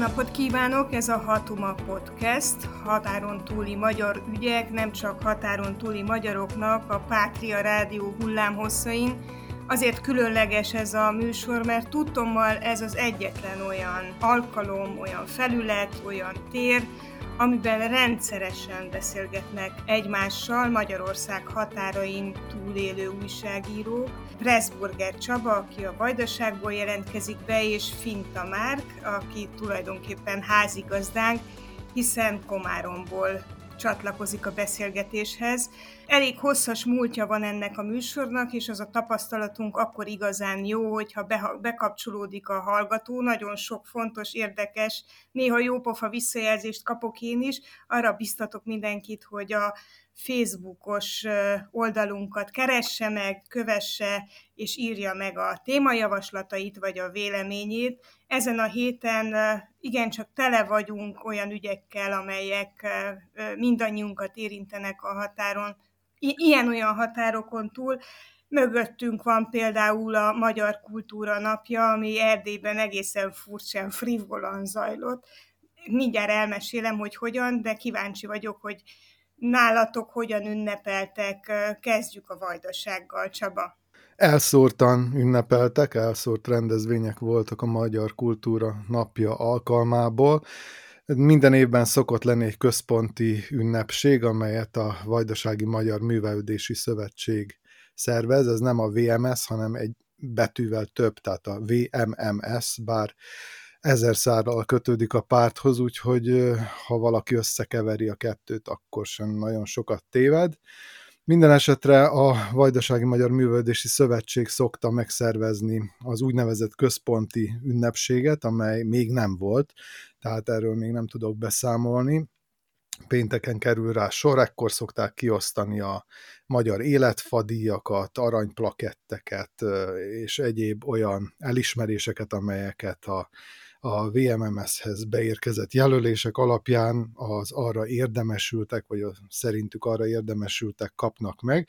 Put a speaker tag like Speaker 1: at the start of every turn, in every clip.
Speaker 1: Napot kívánok! Ez a Hatuma Podcast, határon túli magyar ügyek, nem csak határon túli magyaroknak a Pátria Rádió hullámhosszain. Azért különleges ez a műsor, mert tudtommal ez az egyetlen olyan alkalom, olyan felület, olyan tér, amiben rendszeresen beszélgetnek egymással Magyarország határain túlélő újságírók. Pressburger Csaba, aki a Vajdaságból jelentkezik be, és Finta Márk, aki tulajdonképpen házigazdánk, hiszen Komáromból csatlakozik a beszélgetéshez. Elég hosszas múltja van ennek a műsornak, és az a tapasztalatunk akkor igazán jó, hogyha bekapcsolódik a hallgató. Nagyon sok fontos, érdekes, néha jópofa visszajelzést kapok én is. Arra biztatok mindenkit, hogy a Facebookos oldalunkat keresse meg, kövesse és írja meg a témajavaslatait vagy a véleményét. Ezen a héten igencsak tele vagyunk olyan ügyekkel, amelyek mindannyiunkat érintenek a határon, ilyen-olyan határokon túl. Mögöttünk van például a Magyar Kultúra Napja, ami Erdélyben egészen furcsán, frivolan zajlott. Mindjárt elmesélem, hogy hogyan, de kíváncsi vagyok, hogy nálatok hogyan ünnepeltek. Kezdjük a vajdasággal, Csaba.
Speaker 2: Elszórtan ünnepeltek, elszórt rendezvények voltak a Magyar Kultúra Napja alkalmából. Minden évben szokott lenni egy központi ünnepség, amelyet a Vajdasági Magyar Művelődési Szövetség szervez. Ez nem a VMS, hanem egy betűvel több, tehát a VMMS, bár ezer szárral kötődik a párthoz, úgyhogy ha valaki összekeveri a kettőt, akkor sem nagyon sokat téved. Minden esetre a Vajdasági Magyar Művődési Szövetség szokta megszervezni az úgynevezett központi ünnepséget, amely még nem volt, tehát erről még nem tudok beszámolni. Pénteken kerül rá sor, ekkor szokták kiosztani a magyar életfadíjakat, aranyplaketteket és egyéb olyan elismeréseket, amelyeket a a VMMS-hez beérkezett jelölések alapján az arra érdemesültek, vagy a szerintük arra érdemesültek kapnak meg.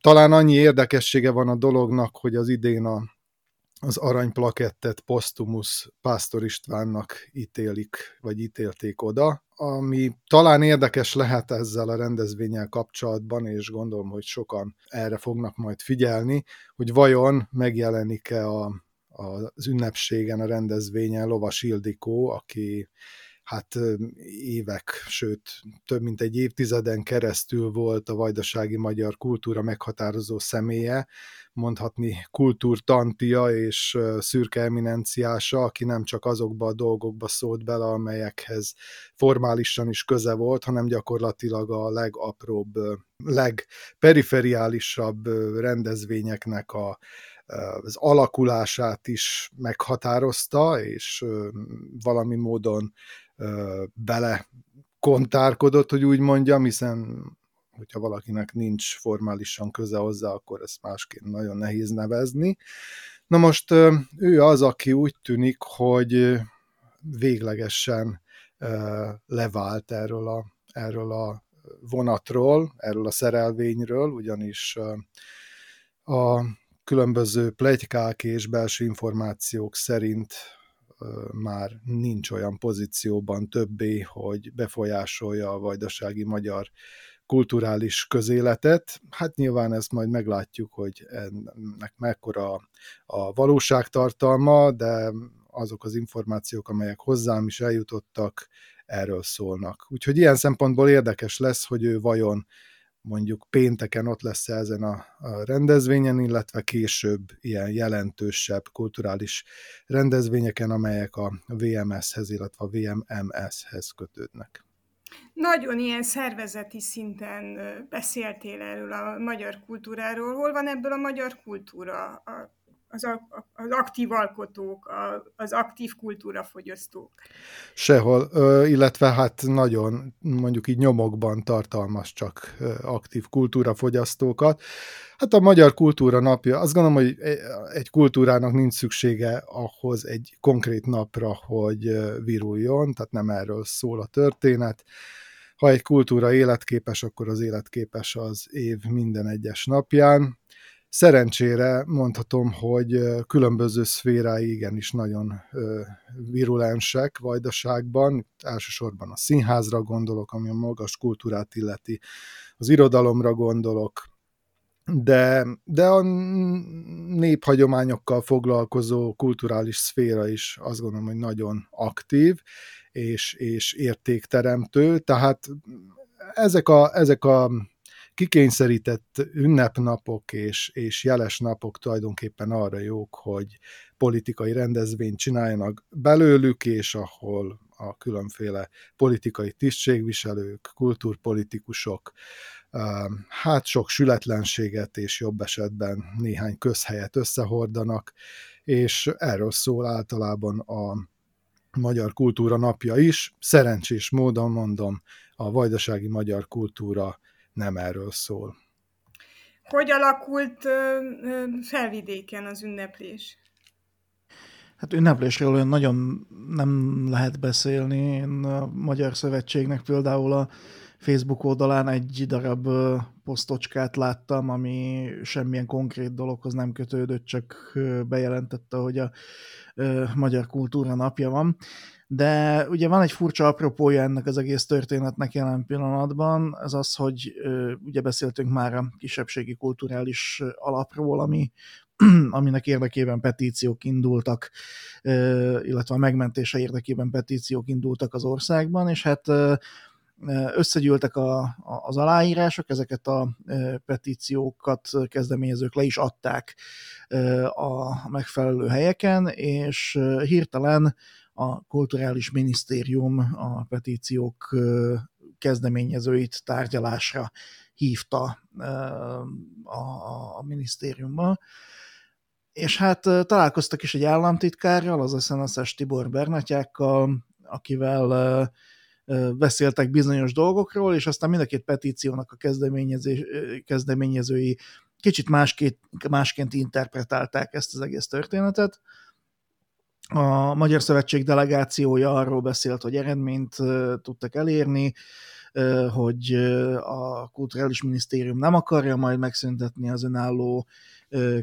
Speaker 2: Talán annyi érdekessége van a dolognak, hogy az idén a, az aranyplakettet Postumus Pásztor Istvánnak ítélik, vagy ítélték oda, ami talán érdekes lehet ezzel a rendezvényel kapcsolatban, és gondolom, hogy sokan erre fognak majd figyelni, hogy vajon megjelenik-e a az ünnepségen, a rendezvényen Lovas Ildikó, aki hát évek, sőt több mint egy évtizeden keresztül volt a vajdasági magyar kultúra meghatározó személye, mondhatni kultúrtantia és szürke eminenciása, aki nem csak azokba a dolgokba szólt bele, amelyekhez formálisan is köze volt, hanem gyakorlatilag a legapróbb, legperiferiálisabb rendezvényeknek a az alakulását is meghatározta, és valami módon bele kontárkodott, hogy úgy mondjam, hiszen hogyha valakinek nincs formálisan köze hozzá, akkor ezt másként nagyon nehéz nevezni. Na most ő az, aki úgy tűnik, hogy véglegesen levált erről a, erről a vonatról, erről a szerelvényről, ugyanis a különböző plegykák és belső információk szerint már nincs olyan pozícióban többé, hogy befolyásolja a vajdasági magyar kulturális közéletet. Hát nyilván ezt majd meglátjuk, hogy ennek mekkora a valóságtartalma, de azok az információk, amelyek hozzám is eljutottak, erről szólnak. Úgyhogy ilyen szempontból érdekes lesz, hogy ő vajon mondjuk pénteken ott lesz ezen a, a rendezvényen, illetve később ilyen jelentősebb kulturális rendezvényeken, amelyek a VMS-hez, illetve a VMMS-hez kötődnek.
Speaker 1: Nagyon ilyen szervezeti szinten beszéltél erről a magyar kultúráról. Hol van ebből a magyar kultúra? A az, az aktív alkotók, az aktív kultúrafogyasztók.
Speaker 2: Sehol, illetve hát nagyon, mondjuk így nyomokban tartalmaz csak aktív kultúrafogyasztókat. Hát a Magyar Kultúra Napja, azt gondolom, hogy egy kultúrának nincs szüksége ahhoz egy konkrét napra, hogy viruljon, tehát nem erről szól a történet. Ha egy kultúra életképes, akkor az életképes az év minden egyes napján Szerencsére mondhatom, hogy különböző szférái igenis nagyon virulensek vajdaságban, elsősorban a színházra gondolok, ami a magas kultúrát illeti, az irodalomra gondolok, de, de a néphagyományokkal foglalkozó kulturális szféra is azt gondolom, hogy nagyon aktív és, és értékteremtő, tehát ezek a, ezek a kikényszerített ünnepnapok és, és jeles napok tulajdonképpen arra jók, hogy politikai rendezvényt csináljanak belőlük, és ahol a különféle politikai tisztségviselők, kultúrpolitikusok, hát sok sületlenséget és jobb esetben néhány közhelyet összehordanak, és erről szól általában a Magyar Kultúra Napja is. Szerencsés módon mondom, a vajdasági magyar kultúra nem erről szól.
Speaker 1: Hogy alakult felvidéken az ünneplés?
Speaker 3: Hát ünneplésről olyan nagyon nem lehet beszélni. Én a Magyar Szövetségnek például a Facebook oldalán egy darab posztocskát láttam, ami semmilyen konkrét dologhoz nem kötődött, csak bejelentette, hogy a Magyar Kultúra napja van. De ugye van egy furcsa apropója ennek az egész történetnek jelen pillanatban, ez az, hogy ugye beszéltünk már a kisebbségi kulturális alapról, ami aminek érdekében petíciók indultak, illetve a megmentése érdekében petíciók indultak az országban, és hát összegyűltek a, az aláírások, ezeket a petíciókat kezdeményezők le is adták a megfelelő helyeken, és hirtelen a kulturális minisztérium a petíciók kezdeményezőit tárgyalásra hívta a, minisztériumba. És hát találkoztak is egy államtitkárral, az SNSS Tibor Bernatyákkal, akivel beszéltek bizonyos dolgokról, és aztán mind a két petíciónak a kezdeményezői kicsit másként, másként interpretálták ezt az egész történetet. A Magyar Szövetség delegációja arról beszélt, hogy eredményt tudtak elérni, hogy a Kulturális Minisztérium nem akarja majd megszüntetni az önálló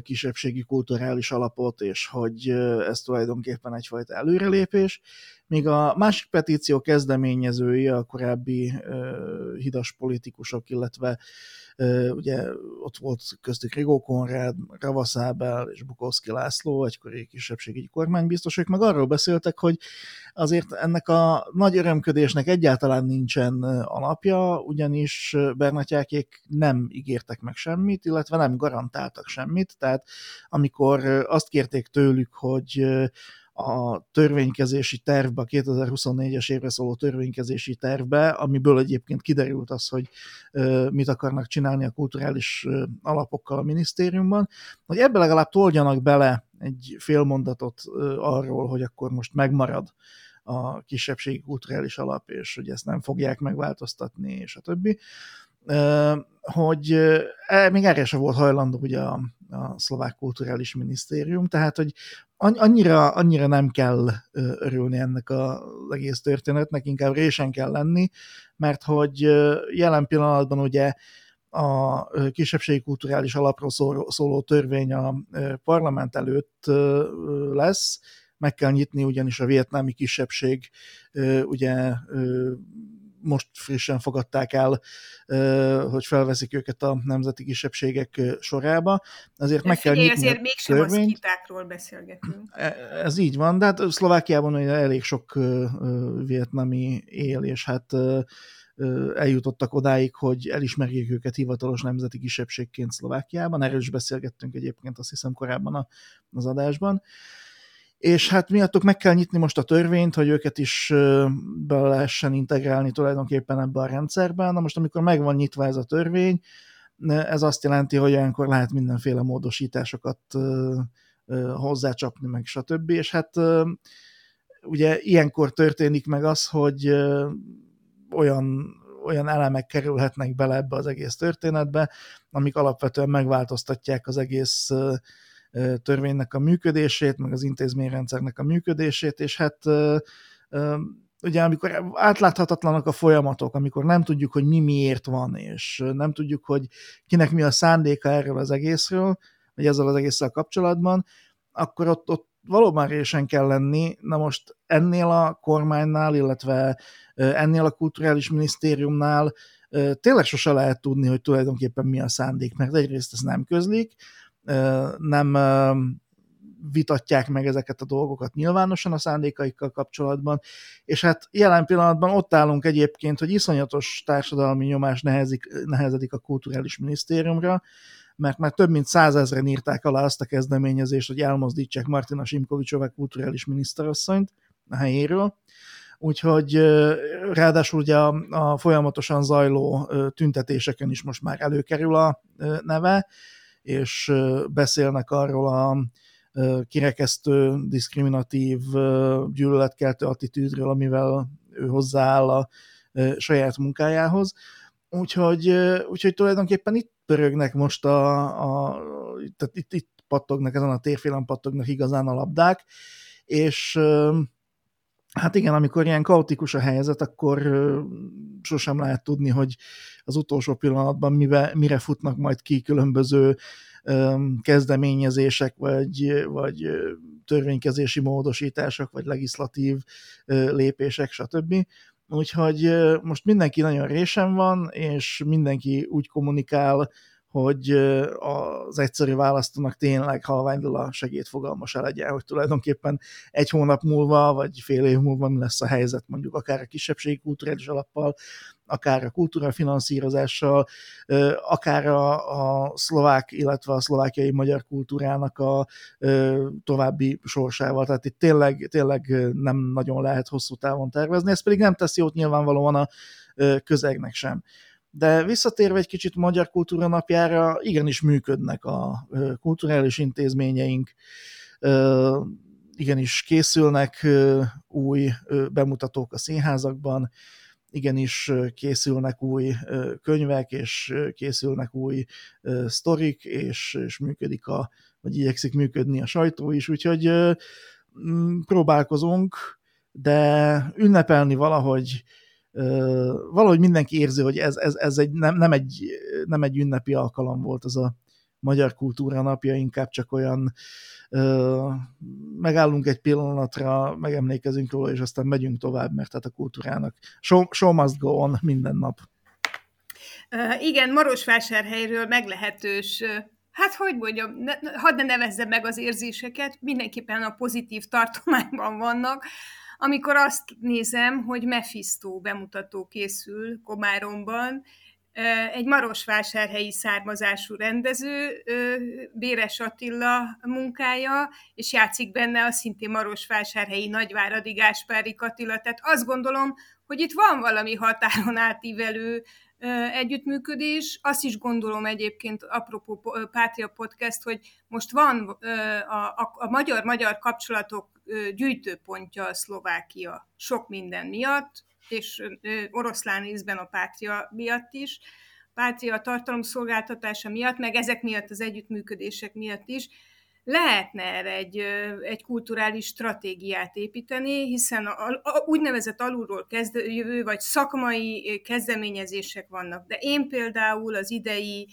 Speaker 3: kisebbségi kulturális alapot, és hogy ez tulajdonképpen egyfajta előrelépés, míg a másik petíció kezdeményezői, a korábbi hidas politikusok, illetve ugye ott volt köztük Rigó Konrád, Ravaszábel és Bukowski László, egykori kisebbségi kormánybiztos, ők meg arról beszéltek, hogy azért ennek a nagy örömködésnek egyáltalán nincsen alapja, ugyanis Bernatyákék nem ígértek meg semmit, illetve nem garantáltak semmit, tehát amikor azt kérték tőlük, hogy a törvénykezési tervbe, a 2024-es évre szóló törvénykezési tervbe, amiből egyébként kiderült az, hogy mit akarnak csinálni a kulturális alapokkal a minisztériumban, hogy ebbe legalább toljanak bele egy fél mondatot arról, hogy akkor most megmarad a kisebbségi kulturális alap, és hogy ezt nem fogják megváltoztatni, és a többi hogy e, még erre sem volt hajlandó ugye a, a szlovák kulturális minisztérium, tehát hogy annyira, annyira nem kell örülni ennek az egész történetnek, inkább résen kell lenni, mert hogy jelen pillanatban ugye a kisebbségi kulturális alapról szóló törvény a parlament előtt lesz, meg kell nyitni ugyanis a vietnámi kisebbség ugye most frissen fogadták el, hogy felveszik őket a nemzeti kisebbségek sorába.
Speaker 1: Azért De meg figyelj, kell nyitni ezért mégsem törvényt. a skitákról beszélgetünk. E,
Speaker 3: ez így van, de hát Szlovákiában elég sok vietnami él, és hát eljutottak odáig, hogy elismerjék őket hivatalos nemzeti kisebbségként Szlovákiában. Erről is beszélgettünk egyébként azt hiszem korábban az adásban és hát miattuk meg kell nyitni most a törvényt, hogy őket is be lehessen integrálni tulajdonképpen ebbe a rendszerben. Na most, amikor meg van nyitva ez a törvény, ez azt jelenti, hogy olyankor lehet mindenféle módosításokat hozzácsapni, meg stb. És hát ugye ilyenkor történik meg az, hogy olyan olyan elemek kerülhetnek bele ebbe az egész történetbe, amik alapvetően megváltoztatják az egész törvénynek a működését, meg az intézményrendszernek a működését, és hát ugye amikor átláthatatlanak a folyamatok, amikor nem tudjuk, hogy mi miért van, és nem tudjuk, hogy kinek mi a szándéka erről az egészről, vagy ezzel az egésszel kapcsolatban, akkor ott, ott valóban résen kell lenni. Na most ennél a kormánynál, illetve ennél a kulturális minisztériumnál tényleg sose lehet tudni, hogy tulajdonképpen mi a szándék, mert egyrészt ez nem közlik, nem vitatják meg ezeket a dolgokat nyilvánosan a szándékaikkal kapcsolatban, és hát jelen pillanatban ott állunk egyébként, hogy iszonyatos társadalmi nyomás nehezik, nehezedik a kulturális minisztériumra, mert már több mint százezren írták alá azt a kezdeményezést, hogy elmozdítsák Martina Simkovicsová kulturális miniszterasszonyt a helyéről, úgyhogy ráadásul ugye a, a folyamatosan zajló tüntetéseken is most már előkerül a neve, és beszélnek arról a kirekesztő, diszkriminatív, gyűlöletkeltő attitűdről, amivel ő hozzááll a saját munkájához. Úgyhogy, úgyhogy tulajdonképpen itt pörögnek most a, a tehát itt, itt pattognak, ezen a térfélen pattognak igazán a labdák, és hát igen, amikor ilyen kaotikus a helyzet, akkor sosem lehet tudni, hogy az utolsó pillanatban mive, mire futnak majd ki különböző kezdeményezések, vagy, vagy törvénykezési módosítások, vagy legislatív lépések, stb. Úgyhogy most mindenki nagyon résen van, és mindenki úgy kommunikál, hogy az egyszerű választónak tényleg halványul a segédfogalma se legyen, hogy tulajdonképpen egy hónap múlva, vagy fél év múlva mi lesz a helyzet mondjuk akár a kisebbségi kulturális alappal, akár a kultúrafinanszírozással, akár a, a szlovák, illetve a szlovákiai magyar kultúrának a további sorsával. Tehát itt tényleg, tényleg nem nagyon lehet hosszú távon tervezni, ez pedig nem tesz jót nyilvánvalóan a közegnek sem. De visszatérve egy kicsit Magyar Kultúra napjára, igenis működnek a kulturális intézményeink, igenis készülnek új bemutatók a színházakban, igenis készülnek új könyvek, és készülnek új sztorik, és, és működik a, vagy igyekszik működni a sajtó is, úgyhogy próbálkozunk, de ünnepelni valahogy valahogy mindenki érzi, hogy ez, ez, ez egy, nem, nem, egy, nem egy ünnepi alkalom volt az a magyar kultúra napja, inkább csak olyan ö, megállunk egy pillanatra, megemlékezünk róla, és aztán megyünk tovább, mert tehát a kultúrának show, show must go on minden nap.
Speaker 1: Igen, Marosvásárhelyről meglehetős hát hogy mondjam, ne, hadd ne nevezzem meg az érzéseket, mindenképpen a pozitív tartományban vannak, amikor azt nézem, hogy Mephisto bemutató készül Komáromban, egy marosvásárhelyi származású rendező, Béres Attila munkája, és játszik benne a szintén marosvásárhelyi Nagyváradi Gáspári Attila. Tehát azt gondolom, hogy itt van valami határon átívelő együttműködés. Azt is gondolom egyébként, apropó Pátria Podcast, hogy most van a, magyar-magyar kapcsolatok gyűjtőpontja a Szlovákia sok minden miatt, és oroszlán részben a Pátria miatt is, Pátria tartalomszolgáltatása miatt, meg ezek miatt az együttműködések miatt is, lehetne erre egy, egy kulturális stratégiát építeni, hiszen a, a, úgynevezett alulról kezdő, vagy szakmai kezdeményezések vannak. De én például az idei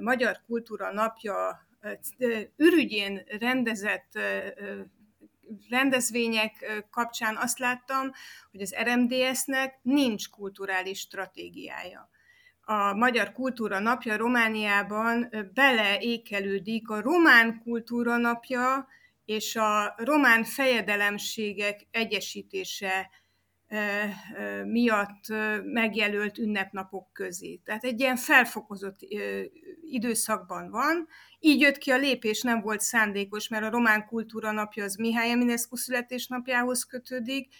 Speaker 1: Magyar Kultúra Napja ürügyén rendezett rendezvények kapcsán azt láttam, hogy az RMDS-nek nincs kulturális stratégiája a Magyar Kultúra Napja Romániában beleékelődik a Román Kultúra Napja és a román fejedelemségek egyesítése miatt megjelölt ünnepnapok közé. Tehát egy ilyen felfokozott időszakban van. Így jött ki a lépés, nem volt szándékos, mert a román kultúra napja az Mihály Eminescu születésnapjához kötődik,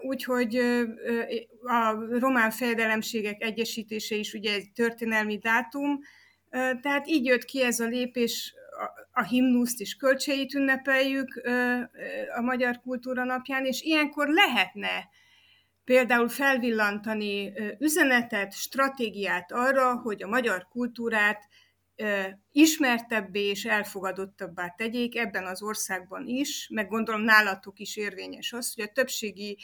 Speaker 1: Úgyhogy a román fejedelemségek egyesítése is ugye egy történelmi dátum, tehát így jött ki ez a lépés, a himnuszt és kölcseit ünnepeljük a Magyar Kultúra napján, és ilyenkor lehetne például felvillantani üzenetet, stratégiát arra, hogy a magyar kultúrát ismertebbé és elfogadottabbá tegyék ebben az országban is, meg gondolom nálatok is érvényes az, hogy a többségi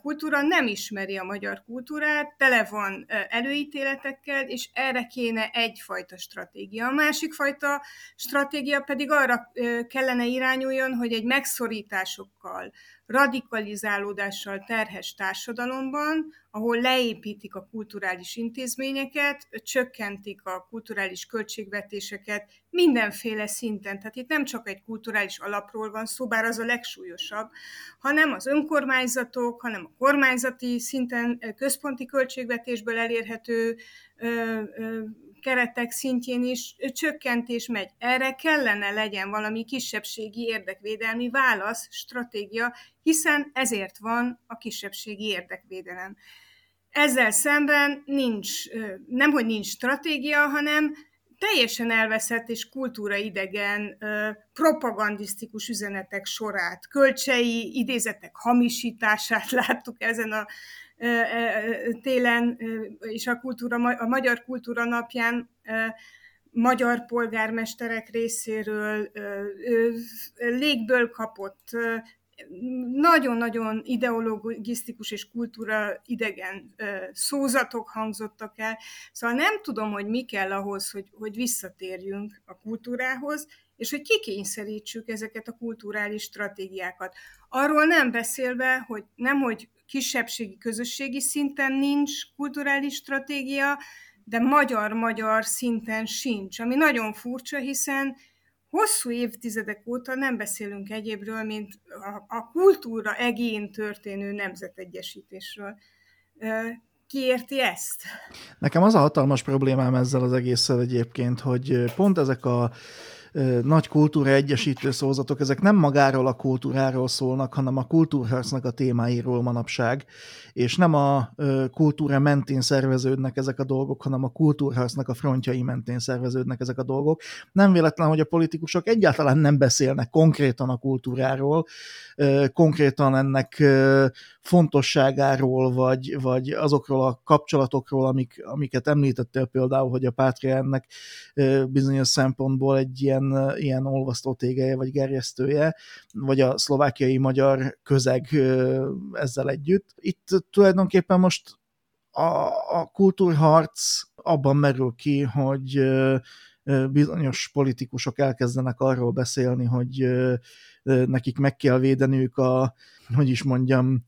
Speaker 1: kultúra nem ismeri a magyar kultúrát, tele van előítéletekkel, és erre kéne egyfajta stratégia. A másik fajta stratégia pedig arra kellene irányuljon, hogy egy megszorításokkal, radikalizálódással terhes társadalomban, ahol leépítik a kulturális intézményeket, csökkentik a kulturális költségvetéseket mindenféle szinten. Tehát itt nem csak egy kulturális alapról van szó, bár az a legsúlyosabb, hanem az önkormányzatok, hanem a kormányzati szinten központi költségvetésből elérhető keretek szintjén is csökkentés megy. Erre kellene legyen valami kisebbségi érdekvédelmi válasz, stratégia, hiszen ezért van a kisebbségi érdekvédelem. Ezzel szemben nincs, nem hogy nincs stratégia, hanem teljesen elveszett és kultúra idegen propagandisztikus üzenetek sorát, kölcsei idézetek hamisítását láttuk ezen a télen és a, kultúra, a Magyar Kultúra Napján magyar polgármesterek részéről légből kapott, nagyon-nagyon ideologisztikus és kultúra idegen szózatok hangzottak el. Szóval nem tudom, hogy mi kell ahhoz, hogy, hogy visszatérjünk a kultúrához, és hogy kikényszerítsük ezeket a kulturális stratégiákat. Arról nem beszélve, hogy nem, hogy kisebbségi, közösségi szinten nincs kulturális stratégia, de magyar-magyar szinten sincs, ami nagyon furcsa, hiszen hosszú évtizedek óta nem beszélünk egyébről, mint a, a kultúra egén történő nemzetegyesítésről. Ki érti ezt?
Speaker 3: Nekem az a hatalmas problémám ezzel az egésszel egyébként, hogy pont ezek a nagy kultúra egyesítő szózatok, ezek nem magáról a kultúráról szólnak, hanem a kultúrharcnak a témáiról manapság, és nem a kultúra mentén szerveződnek ezek a dolgok, hanem a kultúrharcnak a frontjai mentén szerveződnek ezek a dolgok. Nem véletlen, hogy a politikusok egyáltalán nem beszélnek konkrétan a kultúráról, konkrétan ennek fontosságáról, vagy, vagy azokról a kapcsolatokról, amik, amiket említettél például, hogy a Pátria ennek bizonyos szempontból egy ilyen, ilyen olvasztó tégeje, vagy gerjesztője, vagy a szlovákiai magyar közeg ezzel együtt. Itt tulajdonképpen most a, a kultúrharc abban merül ki, hogy bizonyos politikusok elkezdenek arról beszélni, hogy nekik meg kell védeniük a, hogy is mondjam,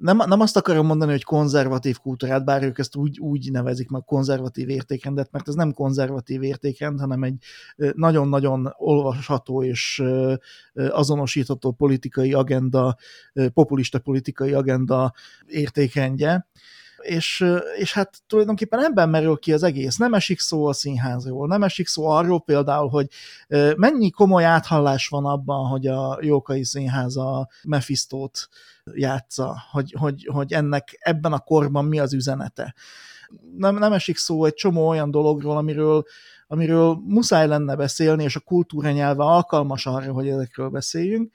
Speaker 3: nem, nem azt akarom mondani, hogy konzervatív kultúrát, bár ők ezt úgy, úgy nevezik meg konzervatív értékrendet, mert ez nem konzervatív értékrend, hanem egy nagyon-nagyon olvasható és azonosítható politikai agenda, populista politikai agenda értékrendje és, és hát tulajdonképpen ebben merül ki az egész. Nem esik szó a színházról, nem esik szó arról például, hogy mennyi komoly áthallás van abban, hogy a Jókai Színház a Mephistót játsza, hogy, hogy, hogy ennek ebben a korban mi az üzenete. Nem, nem esik szó egy csomó olyan dologról, amiről, amiről muszáj lenne beszélni, és a kultúra nyelve alkalmas arra, hogy ezekről beszéljünk.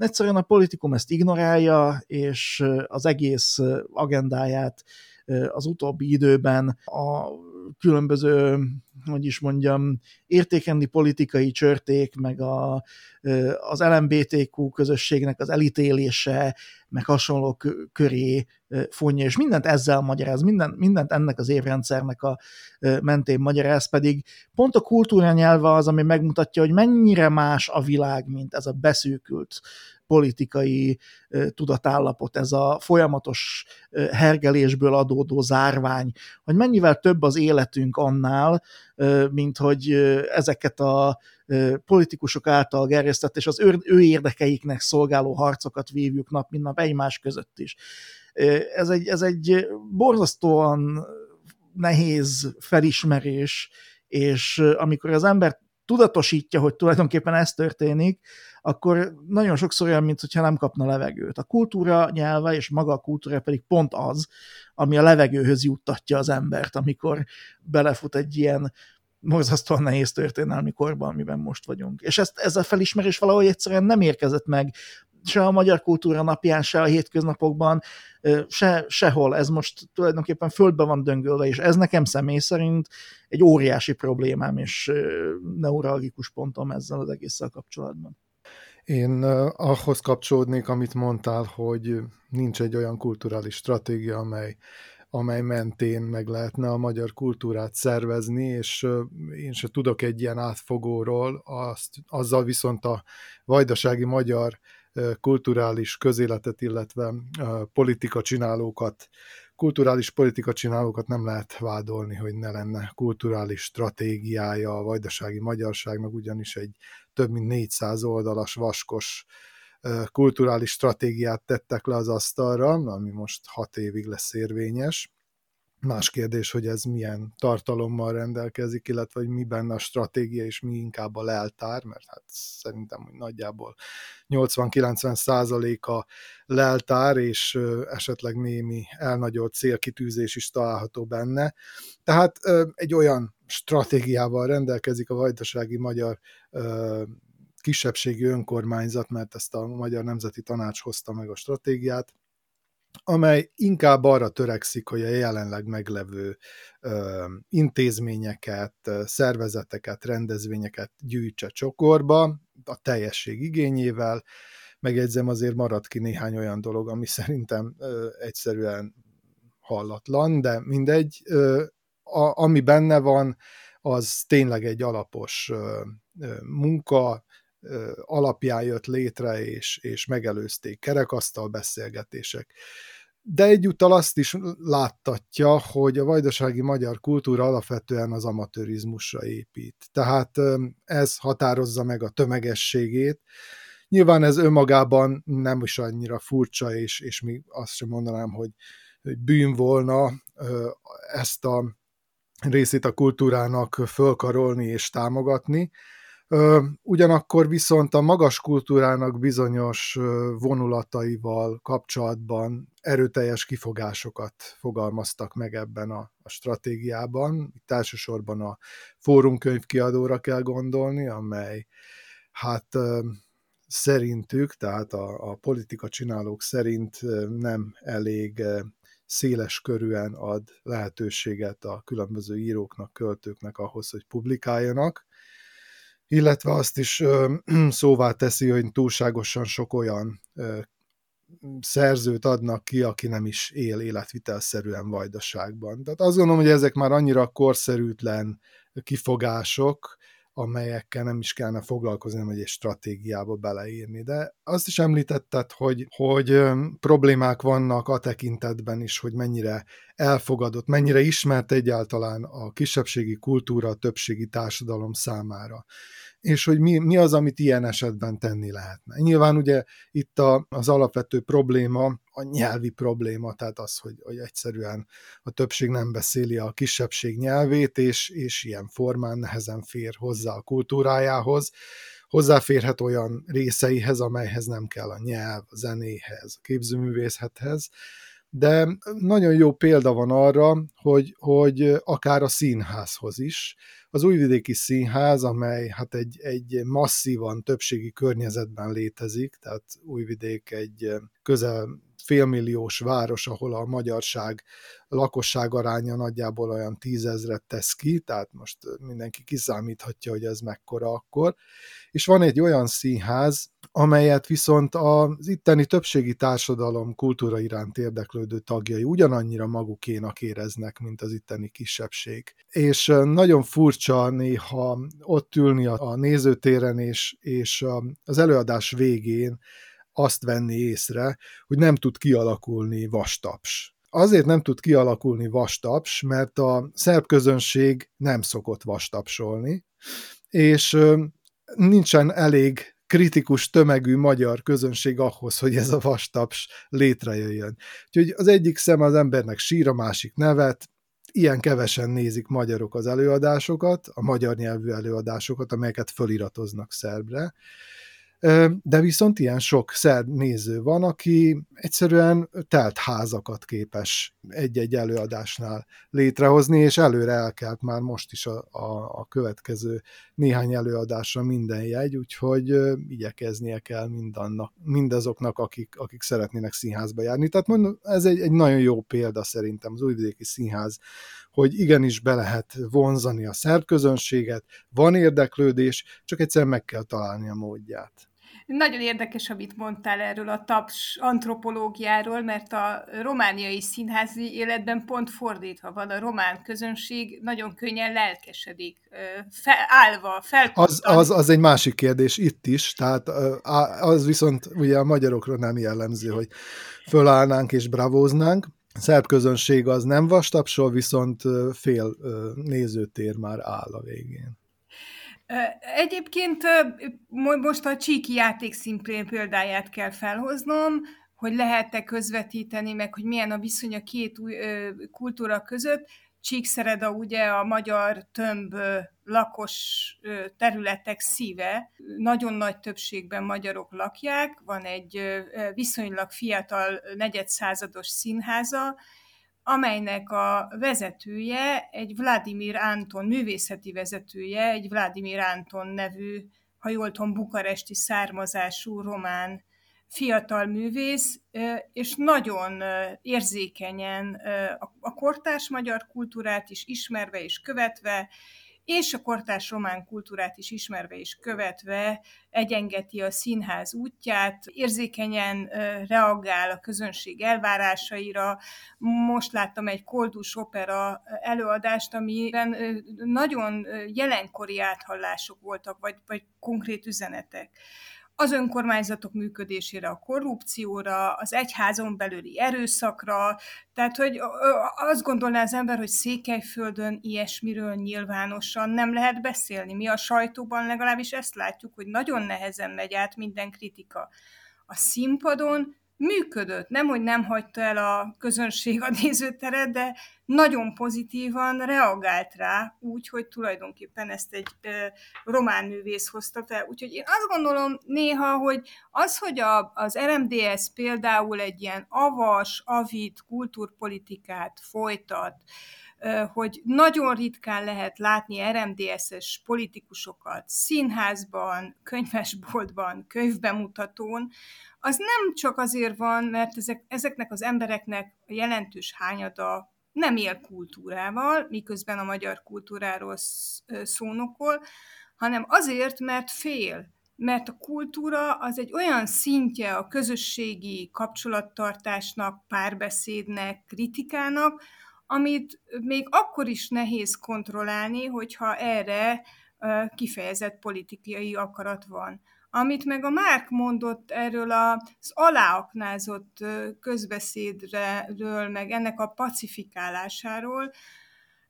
Speaker 3: Egyszerűen a politikum ezt ignorálja, és az egész agendáját az utóbbi időben a különböző, hogy is mondjam, értékendi politikai csörték, meg a, az LMBTQ közösségnek az elítélése, meg hasonlók köré fonja, és mindent ezzel magyaráz, minden, mindent ennek az évrendszernek a mentén magyaráz, pedig pont a kultúra nyelve az, ami megmutatja, hogy mennyire más a világ, mint ez a beszűkült politikai tudatállapot, ez a folyamatos hergelésből adódó zárvány, hogy mennyivel több az életünk annál, mint hogy ezeket a politikusok által gerjesztett és az ő, érdekeiknek szolgáló harcokat vívjuk nap, mint nap egymás között is. Ez egy, ez egy borzasztóan nehéz felismerés, és amikor az ember tudatosítja, hogy tulajdonképpen ez történik, akkor nagyon sokszor olyan, mintha nem kapna levegőt. A kultúra nyelve és maga a kultúra pedig pont az, ami a levegőhöz juttatja az embert, amikor belefut egy ilyen morzasztóan nehéz történelmi korban, amiben most vagyunk. És ezt, ez a felismerés valahogy egyszerűen nem érkezett meg se a Magyar Kultúra napján, se a hétköznapokban, se, sehol. Ez most tulajdonképpen földbe van döngölve, és ez nekem személy szerint egy óriási problémám és neuralgikus pontom ezzel az egésszel kapcsolatban.
Speaker 2: Én ahhoz kapcsolódnék, amit mondtál, hogy nincs egy olyan kulturális stratégia, amely amely mentén meg lehetne a magyar kultúrát szervezni, és én se tudok egy ilyen átfogóról, azt, azzal viszont a vajdasági magyar kulturális közéletet, illetve politika csinálókat, kulturális politika csinálókat nem lehet vádolni, hogy ne lenne kulturális stratégiája a vajdasági magyarságnak, ugyanis egy több mint 400 oldalas vaskos kulturális stratégiát tettek le az asztalra, ami most hat évig lesz érvényes. Más kérdés, hogy ez milyen tartalommal rendelkezik, illetve hogy mi benne a stratégia, és mi inkább a leltár, mert hát szerintem hogy nagyjából 80-90 százaléka leltár, és esetleg némi elnagyolt célkitűzés is található benne. Tehát egy olyan stratégiával rendelkezik a vajdasági magyar kisebbségi önkormányzat, mert ezt a Magyar Nemzeti Tanács hozta meg a stratégiát, amely inkább arra törekszik, hogy a jelenleg meglevő ö, intézményeket, szervezeteket, rendezvényeket gyűjtse csokorba, a teljesség igényével. Megjegyzem, azért maradt ki néhány olyan dolog, ami szerintem ö, egyszerűen hallatlan, de mindegy. Ö, a, ami benne van, az tényleg egy alapos ö, munka, alapján jött létre, és, és megelőzték kerekasztal beszélgetések. De egyúttal azt is láttatja, hogy a vajdasági magyar kultúra alapvetően az amatőrizmusra épít. Tehát ez határozza meg a tömegességét. Nyilván ez önmagában nem is annyira furcsa, és, és mi azt sem mondanám, hogy, hogy bűn volna ezt a részét a kultúrának fölkarolni és támogatni, Ugyanakkor viszont a magas kultúrának bizonyos vonulataival kapcsolatban erőteljes kifogásokat fogalmaztak meg ebben a, stratégiában. Itt elsősorban a fórumkönyv kiadóra kell gondolni, amely hát szerintük, tehát a, a politika csinálók szerint nem elég széles körűen ad lehetőséget a különböző íróknak, költőknek ahhoz, hogy publikáljanak illetve azt is szóvá teszi, hogy túlságosan sok olyan szerzőt adnak ki, aki nem is él életvitelszerűen vajdaságban. Tehát azt gondolom, hogy ezek már annyira korszerűtlen kifogások, amelyekkel nem is kellene foglalkozni, hogy egy stratégiába beleírni. De azt is említetted, hogy, hogy problémák vannak a tekintetben is, hogy mennyire elfogadott, mennyire ismert egyáltalán a kisebbségi kultúra a többségi társadalom számára és hogy mi, mi az, amit ilyen esetben tenni lehetne. Nyilván ugye itt a, az alapvető probléma a nyelvi probléma, tehát az, hogy, hogy egyszerűen a többség nem beszéli a kisebbség nyelvét, és, és ilyen formán nehezen fér hozzá a kultúrájához. Hozzáférhet olyan részeihez, amelyhez nem kell a nyelv, a zenéhez, a képzőművészethez, de nagyon jó példa van arra, hogy, hogy akár a színházhoz is. Az újvidéki színház, amely hát egy, egy masszívan többségi környezetben létezik, tehát Újvidék egy közel félmilliós város, ahol a magyarság lakosság aránya nagyjából olyan tízezret tesz ki, tehát most mindenki kiszámíthatja, hogy ez mekkora akkor. És van egy olyan színház, amelyet viszont az itteni többségi társadalom kultúra iránt érdeklődő tagjai ugyanannyira magukénak éreznek, mint az itteni kisebbség. És nagyon furcsa néha ott ülni a nézőtéren, és, és az előadás végén azt venni észre, hogy nem tud kialakulni vastaps. Azért nem tud kialakulni vastaps, mert a szerb közönség nem szokott vastapsolni, és nincsen elég kritikus tömegű magyar közönség ahhoz, hogy ez a vastaps létrejöjjön. Úgyhogy az egyik szem az embernek sír, a másik nevet, ilyen kevesen nézik magyarok az előadásokat, a magyar nyelvű előadásokat, amelyeket föliratoznak szerbre, de viszont ilyen sok szerb néző van, aki egyszerűen telt házakat képes egy-egy előadásnál létrehozni, és előre elkelt már most is a, a, a következő néhány előadásra minden jegy, úgyhogy igyekeznie kell mindannak, mindazoknak, akik, akik szeretnének színházba járni. Tehát mondom, ez egy, egy nagyon jó példa szerintem az újvidéki színház, hogy igenis be lehet vonzani a szerb közönséget, van érdeklődés, csak egyszerűen meg kell találni a módját.
Speaker 1: Nagyon érdekes, amit mondtál erről a taps antropológiáról, mert a romániai színházi életben pont fordítva van. A román közönség nagyon könnyen lelkesedik, fel, állva,
Speaker 2: Az, az, az egy másik kérdés itt is, tehát az viszont ugye a magyarokra nem jellemző, hogy fölállnánk és bravóznánk. A szerb közönség az nem vastapsol, viszont fél nézőtér már áll a végén.
Speaker 1: Egyébként most a csíki játékszín példáját kell felhoznom, hogy lehet-e közvetíteni, meg hogy milyen a viszony a két új, kultúra között. Csíkszereda ugye a magyar tömb lakos területek szíve, nagyon nagy többségben magyarok lakják, van egy viszonylag fiatal negyedszázados színháza, amelynek a vezetője egy Vladimir Anton, művészeti vezetője, egy Vladimir Anton nevű, ha jól tudom, bukaresti származású román fiatal művész, és nagyon érzékenyen a kortárs magyar kultúrát is ismerve és követve, és a kortárs román kultúrát is ismerve és követve egyengeti a színház útját, érzékenyen reagál a közönség elvárásaira. Most láttam egy koldus opera előadást, amiben nagyon jelenkori áthallások voltak, vagy, vagy konkrét üzenetek az önkormányzatok működésére, a korrupcióra, az egyházon belüli erőszakra, tehát hogy azt gondolná az ember, hogy Székelyföldön ilyesmiről nyilvánosan nem lehet beszélni. Mi a sajtóban legalábbis ezt látjuk, hogy nagyon nehezen megy át minden kritika. A színpadon működött. Nem, hogy nem hagyta el a közönség a nézőteret, de nagyon pozitívan reagált rá, úgy, hogy tulajdonképpen ezt egy e, román művész hozta fel. Úgyhogy én azt gondolom néha, hogy az, hogy a, az RMDS például egy ilyen avas, avid kultúrpolitikát folytat, hogy nagyon ritkán lehet látni RMDS-es politikusokat színházban, könyvesboltban, könyvbemutatón, az nem csak azért van, mert ezek, ezeknek az embereknek a jelentős hányada nem él kultúrával, miközben a magyar kultúráról szónokol, hanem azért, mert fél, mert a kultúra az egy olyan szintje a közösségi kapcsolattartásnak, párbeszédnek, kritikának, amit még akkor is nehéz kontrollálni, hogyha erre kifejezett politikai akarat van. Amit meg a Márk mondott erről az aláaknázott közbeszédről, meg ennek a pacifikálásáról,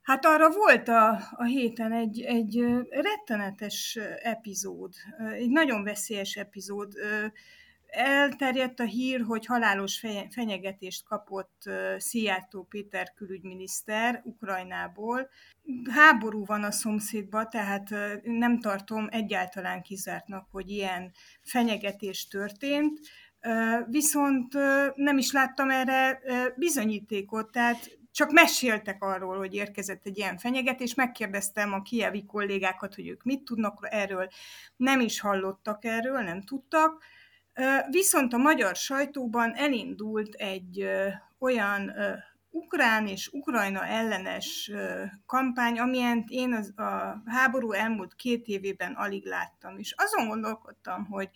Speaker 1: hát arra volt a, a héten egy, egy rettenetes epizód, egy nagyon veszélyes epizód elterjedt a hír, hogy halálos fenyegetést kapott Szijjártó Péter külügyminiszter Ukrajnából. Háború van a szomszédban, tehát nem tartom egyáltalán kizártnak, hogy ilyen fenyegetés történt. Viszont nem is láttam erre bizonyítékot, tehát csak meséltek arról, hogy érkezett egy ilyen fenyegetés, megkérdeztem a kievi kollégákat, hogy ők mit tudnak erről, nem is hallottak erről, nem tudtak, Viszont a magyar sajtóban elindult egy olyan ukrán és ukrajna ellenes kampány, amilyen én az, a háború elmúlt két évében alig láttam. És azon gondolkodtam, hogy,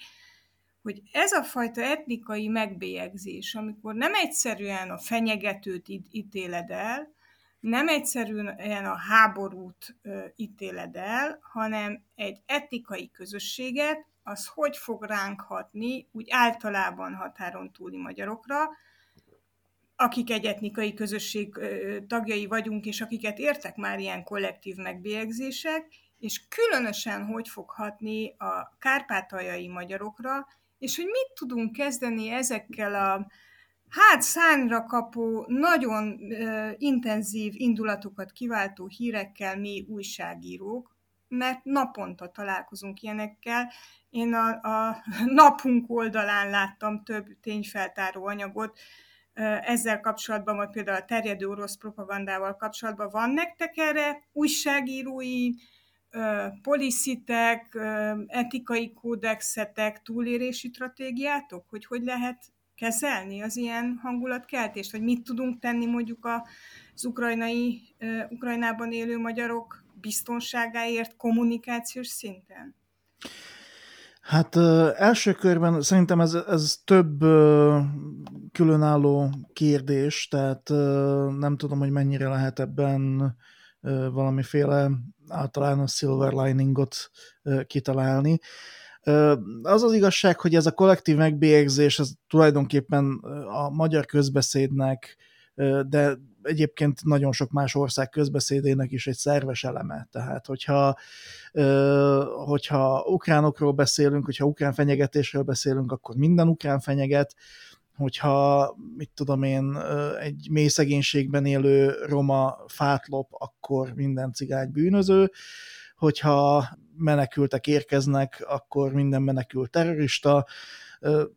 Speaker 1: hogy ez a fajta etnikai megbélyegzés, amikor nem egyszerűen a fenyegetőt ítéled el, nem egyszerűen a háborút ítéled el, hanem egy etnikai közösséget, az hogy fog ránk hatni, úgy általában határon túli magyarokra, akik egy etnikai közösség tagjai vagyunk, és akiket értek már ilyen kollektív megbélyegzések, és különösen hogy fog hatni a kárpátaljai magyarokra, és hogy mit tudunk kezdeni ezekkel a hát szányra kapó, nagyon uh, intenzív indulatokat kiváltó hírekkel mi újságírók, mert naponta találkozunk ilyenekkel. Én a, a napunk oldalán láttam több tényfeltáró anyagot, ezzel kapcsolatban, vagy például a terjedő orosz propagandával kapcsolatban. Van nektek erre újságírói, poliszitek, etikai kódexetek, túlérési stratégiátok, hogy hogy lehet kezelni az ilyen hangulatkeltést, vagy mit tudunk tenni mondjuk az ukrajnai, Ukrajnában élő magyarok biztonságáért kommunikációs szinten?
Speaker 3: Hát első körben szerintem ez, ez több különálló kérdés, tehát nem tudom, hogy mennyire lehet ebben valamiféle általános silver liningot kitalálni. Az az igazság, hogy ez a kollektív megbélyegzés, ez tulajdonképpen a magyar közbeszédnek, de egyébként nagyon sok más ország közbeszédének is egy szerves eleme. Tehát, hogyha, hogyha ukránokról beszélünk, hogyha ukrán fenyegetésről beszélünk, akkor minden ukrán fenyeget, hogyha, mit tudom én, egy mély szegénységben élő roma fát lop, akkor minden cigány bűnöző, hogyha menekültek érkeznek, akkor minden menekült terrorista,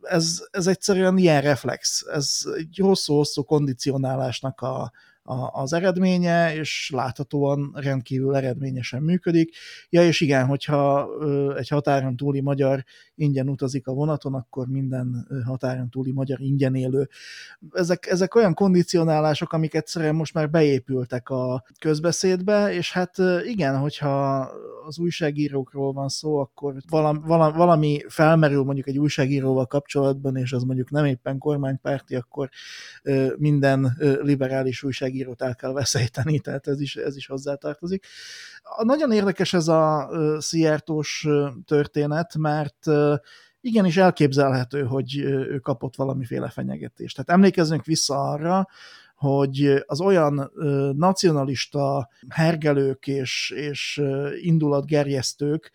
Speaker 3: ez, ez egyszerűen ilyen reflex, ez egy hosszú-hosszú kondicionálásnak a, a, az eredménye, és láthatóan rendkívül eredményesen működik. Ja, és igen, hogyha egy határon túli magyar ingyen utazik a vonaton, akkor minden határon túli magyar ingyen élő. Ezek, ezek olyan kondicionálások, amik egyszerűen most már beépültek a közbeszédbe, és hát igen, hogyha az újságírókról van szó, akkor valami, valami felmerül mondjuk egy újságíróval kapcsolatban, és az mondjuk nem éppen kormánypárti, akkor minden liberális újságírót el kell veszélyteni, tehát ez is, ez is hozzátartozik. Nagyon érdekes ez a Szijjártós történet, mert igenis elképzelhető, hogy ő kapott valamiféle fenyegetést. Tehát emlékezzünk vissza arra, hogy az olyan nacionalista hergelők és, és indulatgerjesztők,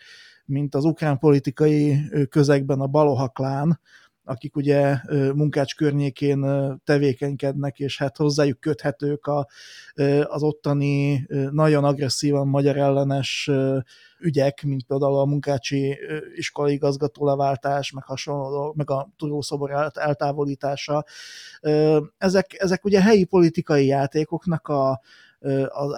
Speaker 3: mint az ukrán politikai közegben a Balohaklán, akik ugye munkács környékén tevékenykednek, és hát hozzájuk köthetők a, az ottani nagyon agresszívan magyar ellenes ügyek, mint például a munkácsi iskolai igazgató leváltás, meg hasonló, meg a turószobor eltávolítása. Ezek, ezek ugye helyi politikai játékoknak a,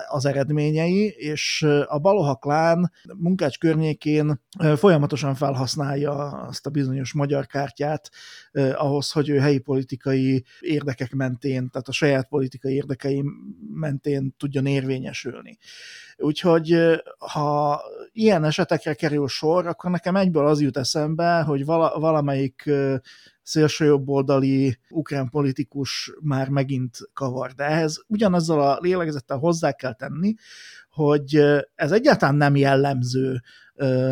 Speaker 3: az eredményei, és a Baloha klán munkács környékén folyamatosan felhasználja azt a bizonyos magyar kártyát ahhoz, hogy ő helyi politikai érdekek mentén, tehát a saját politikai érdekei mentén tudjon érvényesülni. Úgyhogy ha ilyen esetekre kerül sor, akkor nekem egyből az jut eszembe, hogy vala, valamelyik szélsőjobboldali ukrán politikus már megint kavar. De ehhez ugyanazzal a lélegzettel hozzá kell tenni, hogy ez egyáltalán nem jellemző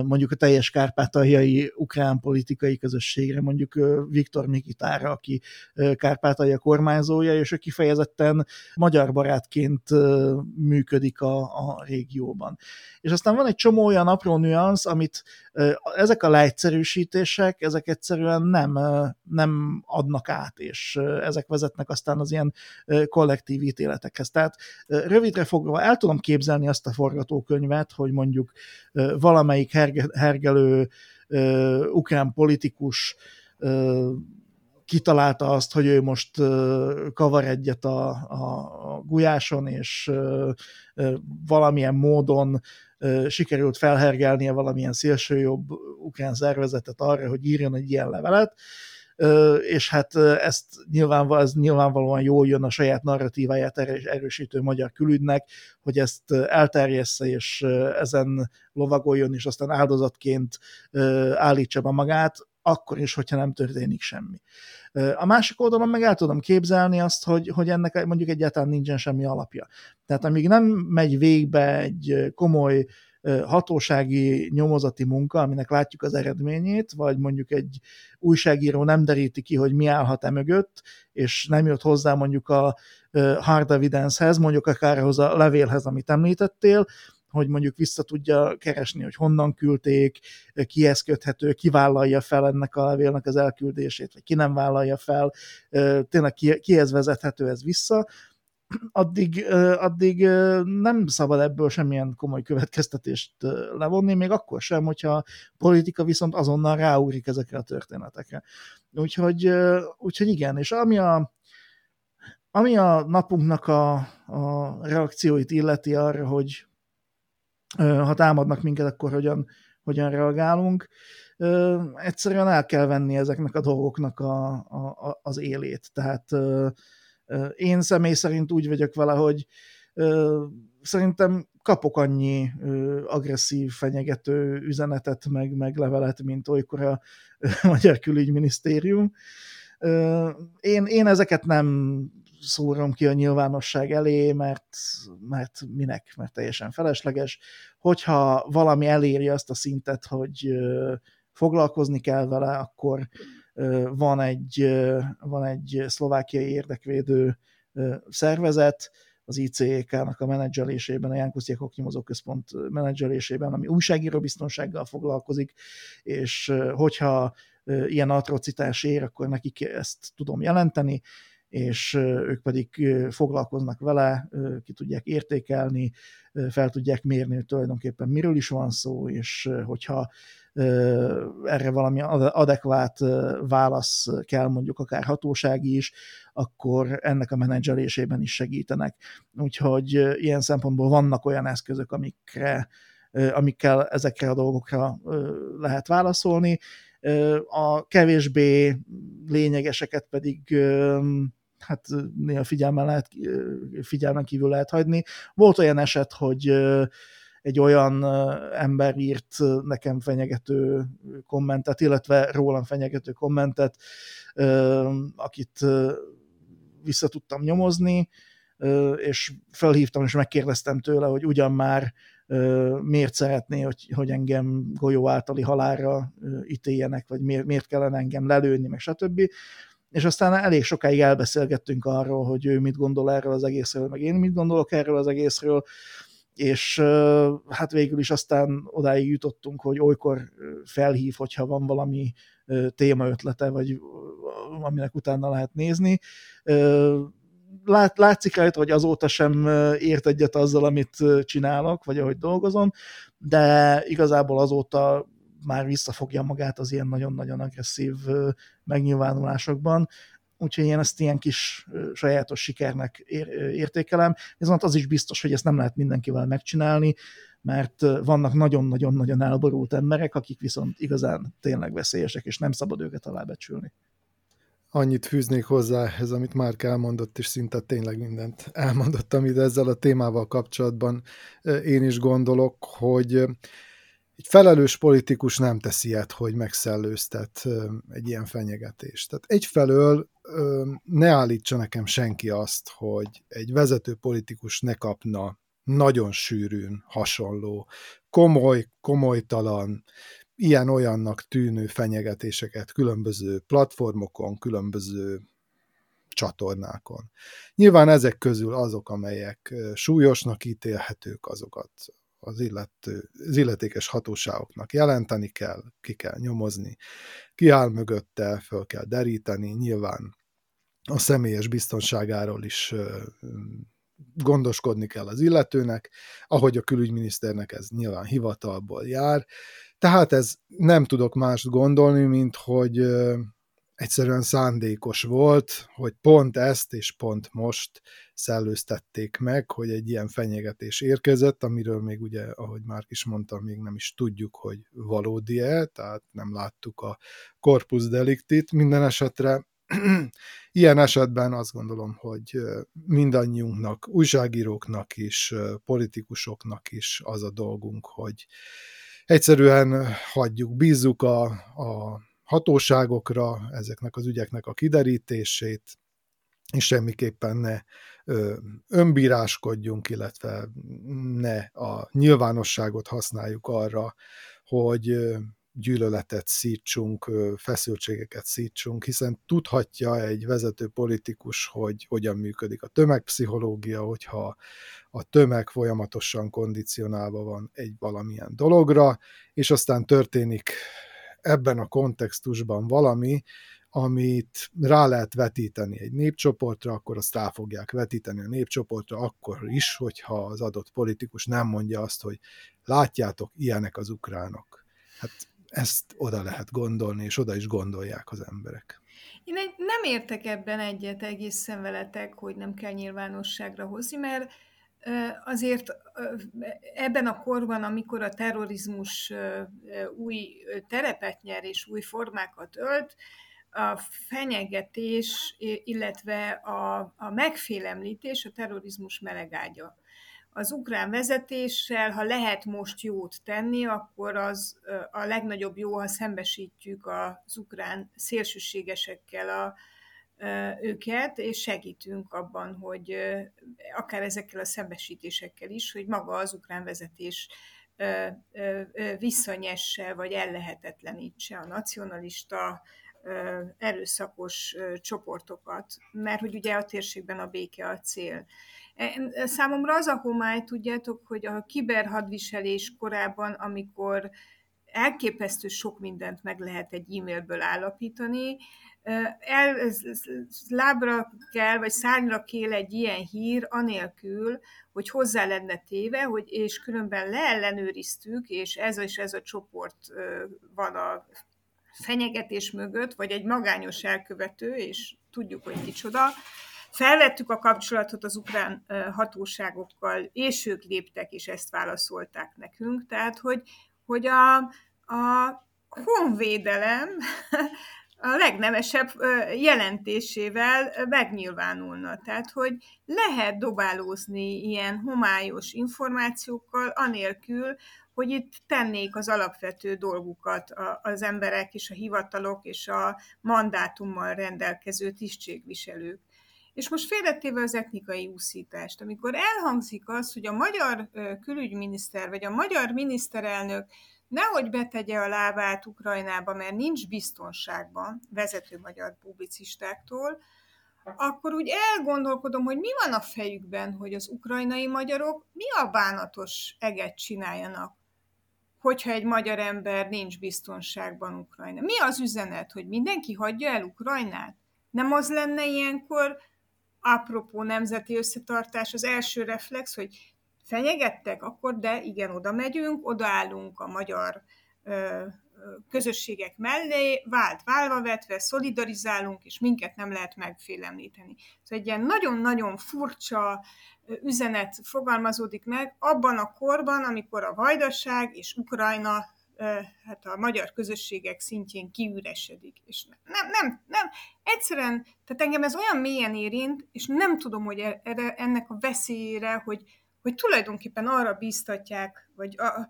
Speaker 3: mondjuk a teljes kárpátaljai ukrán politikai közösségre, mondjuk Viktor Mikitára, aki kárpátalja kormányzója, és ő kifejezetten magyar barátként működik a, a régióban. És aztán van egy csomó olyan apró nüansz, amit ezek a leegyszerűsítések, ezek egyszerűen nem, nem adnak át, és ezek vezetnek aztán az ilyen kollektív ítéletekhez. Tehát rövidre fogva el tudom képzelni azt a forgatókönyvet, hogy mondjuk valamelyik herge, hergelő ukrán politikus kitalálta azt, hogy ő most kavar egyet a, a gulyáson, és valamilyen módon sikerült felhergelnie valamilyen szélsőjobb ukrán szervezetet arra, hogy írjon egy ilyen levelet, és hát ezt nyilvánval, ez nyilvánvalóan jól jön a saját narratíváját erősítő magyar külügynek, hogy ezt elterjessze, és ezen lovagoljon, és aztán áldozatként állítsa be magát, akkor is, hogyha nem történik semmi. A másik oldalon meg el tudom képzelni azt, hogy, hogy ennek mondjuk egyáltalán nincsen semmi alapja. Tehát amíg nem megy végbe egy komoly hatósági nyomozati munka, aminek látjuk az eredményét, vagy mondjuk egy újságíró nem deríti ki, hogy mi állhat e mögött, és nem jött hozzá mondjuk a hard evidence-hez, mondjuk akár ahhoz a levélhez, amit említettél, hogy mondjuk vissza tudja keresni, hogy honnan küldték, kihez köthető, ki vállalja fel ennek a levélnek az elküldését, vagy ki nem vállalja fel, tényleg kihez vezethető ez vissza, addig, addig nem szabad ebből semmilyen komoly következtetést levonni, még akkor sem, hogyha a politika viszont azonnal ráúrik ezekre a történetekre. Úgyhogy, úgyhogy igen, és ami a, ami a napunknak a, a reakcióit illeti arra, hogy ha támadnak minket, akkor hogyan, hogyan reagálunk, egyszerűen el kell venni ezeknek a dolgoknak a, a, az élét. Tehát én személy szerint úgy vagyok vele, hogy szerintem kapok annyi agresszív, fenyegető üzenetet, meg, meg levelet, mint olykor a Magyar Külügyminisztérium. Én, én ezeket nem szórom ki a nyilvánosság elé, mert, mert minek, mert teljesen felesleges. Hogyha valami eléri azt a szintet, hogy foglalkozni kell vele, akkor van egy, van egy szlovákiai érdekvédő szervezet, az ICEK-nak a menedzselésében, a Jánkusz Jakok Nyomozó Központ menedzselésében, ami újságíró biztonsággal foglalkozik, és hogyha ilyen atrocitás ér, akkor nekik ezt tudom jelenteni, és ők pedig foglalkoznak vele, ki tudják értékelni, fel tudják mérni, hogy tulajdonképpen miről is van szó, és hogyha erre valami adekvát válasz kell, mondjuk akár hatósági is, akkor ennek a menedzselésében is segítenek. Úgyhogy ilyen szempontból vannak olyan eszközök, amikre, amikkel ezekre a dolgokra lehet válaszolni. A kevésbé lényegeseket pedig hát néha figyelmen, lehet, figyelmen kívül lehet hagyni. Volt olyan eset, hogy egy olyan ember írt nekem fenyegető kommentet, illetve rólam fenyegető kommentet, akit vissza tudtam nyomozni, és felhívtam, és megkérdeztem tőle, hogy ugyan már miért szeretné, hogy, hogy engem golyó általi halálra ítéljenek, vagy miért, miért kellene engem lelőni, meg stb. És aztán elég sokáig elbeszélgettünk arról, hogy ő mit gondol erről az egészről, meg én mit gondolok erről az egészről, és hát végül is aztán odáig jutottunk, hogy olykor felhív, hogyha van valami témaötlete, vagy aminek utána lehet nézni. Lát, látszik rajta, hogy azóta sem ért egyet azzal, amit csinálok, vagy ahogy dolgozom, de igazából azóta már visszafogja magát az ilyen nagyon-nagyon agresszív megnyilvánulásokban, úgyhogy én ezt ilyen kis sajátos sikernek értékelem, viszont az is biztos, hogy ezt nem lehet mindenkivel megcsinálni, mert vannak nagyon-nagyon-nagyon elborult emberek, akik viszont igazán tényleg veszélyesek, és nem szabad őket alábecsülni.
Speaker 2: Annyit fűznék hozzá ez, amit már elmondott, és szinte tényleg mindent elmondottam ide ezzel a témával kapcsolatban. Én is gondolok, hogy egy felelős politikus nem teszi ilyet, hogy megszellőztet egy ilyen fenyegetést. Tehát egyfelől ne állítsa nekem senki azt, hogy egy vezető politikus ne kapna nagyon sűrűn hasonló, komoly, komolytalan, ilyen-olyannak tűnő fenyegetéseket különböző platformokon, különböző csatornákon. Nyilván ezek közül azok, amelyek súlyosnak ítélhetők, azokat az, illető, az illetékes hatóságoknak jelenteni kell, ki kell nyomozni, ki áll mögötte, föl kell deríteni, nyilván a személyes biztonságáról is gondoskodni kell az illetőnek, ahogy a külügyminiszternek ez nyilván hivatalból jár. Tehát ez nem tudok mást gondolni, mint hogy egyszerűen szándékos volt, hogy pont ezt és pont most szellőztették meg, hogy egy ilyen fenyegetés érkezett, amiről még ugye, ahogy már is mondtam, még nem is tudjuk, hogy valódi-e, tehát nem láttuk a corpus delictit. Minden esetre ilyen esetben azt gondolom, hogy mindannyiunknak, újságíróknak is, politikusoknak is az a dolgunk, hogy egyszerűen hagyjuk, bízzuk a, a hatóságokra, ezeknek az ügyeknek a kiderítését, és semmiképpen ne önbíráskodjunk, illetve ne a nyilvánosságot használjuk arra, hogy gyűlöletet szítsunk, feszültségeket szítsunk, hiszen tudhatja egy vezető politikus, hogy hogyan működik a tömegpszichológia, hogyha a tömeg folyamatosan kondicionálva van egy valamilyen dologra, és aztán történik ebben a kontextusban valami, amit rá lehet vetíteni egy népcsoportra, akkor azt rá fogják vetíteni a népcsoportra, akkor is, hogyha az adott politikus nem mondja azt, hogy látjátok, ilyenek az ukránok. Hát ezt oda lehet gondolni, és oda is gondolják az emberek.
Speaker 1: Én nem értek ebben egyet egészen veletek, hogy nem kell nyilvánosságra hozni, mert azért ebben a korban, amikor a terrorizmus új terepet nyer és új formákat ölt, a fenyegetés, illetve a, a megfélemlítés a terrorizmus melegágya. az ukrán vezetéssel, ha lehet most jót tenni, akkor az a legnagyobb jó, ha szembesítjük az ukrán szélsőségesekkel a, őket, és segítünk abban, hogy akár ezekkel a szembesítésekkel is, hogy maga az ukrán vezetés visszanyesse, vagy ellehetetlenítse a nacionalista erőszakos csoportokat, mert hogy ugye a térségben a béke a cél. E, számomra az a homály, tudjátok, hogy a kiberhadviselés korában, amikor elképesztő sok mindent meg lehet egy e-mailből állapítani, el, lábra kell, vagy szárnyra kél egy ilyen hír, anélkül, hogy hozzá lenne téve, hogy, és különben leellenőriztük, és ez és ez a csoport van a fenyegetés mögött, vagy egy magányos elkövető, és tudjuk, hogy kicsoda. Felvettük a kapcsolatot az ukrán hatóságokkal, és ők léptek, és ezt válaszolták nekünk. Tehát, hogy, hogy a, a honvédelem a legnemesebb jelentésével megnyilvánulna. Tehát, hogy lehet dobálózni ilyen homályos információkkal, anélkül, hogy itt tennék az alapvető dolgukat az emberek és a hivatalok és a mandátummal rendelkező tisztségviselők. És most félretéve az etnikai úszítást, amikor elhangzik az, hogy a magyar külügyminiszter vagy a magyar miniszterelnök nehogy betegye a lábát Ukrajnába, mert nincs biztonságban vezető magyar publicistáktól, akkor úgy elgondolkodom, hogy mi van a fejükben, hogy az ukrajnai magyarok mi a bánatos eget csináljanak, hogyha egy magyar ember nincs biztonságban Ukrajna. Mi az üzenet, hogy mindenki hagyja el Ukrajnát? Nem az lenne ilyenkor, apropó nemzeti összetartás, az első reflex, hogy fenyegettek, akkor de igen, oda megyünk, odaállunk a magyar ö, közösségek mellé, vált válva vetve, szolidarizálunk, és minket nem lehet megfélemlíteni. Szóval egy ilyen nagyon-nagyon furcsa üzenet fogalmazódik meg abban a korban, amikor a vajdaság és Ukrajna hát a magyar közösségek szintjén kiüresedik. És nem, nem, nem, egyszerűen, tehát engem ez olyan mélyen érint, és nem tudom, hogy e, erre, ennek a veszélyére, hogy, hogy tulajdonképpen arra bíztatják, vagy, a,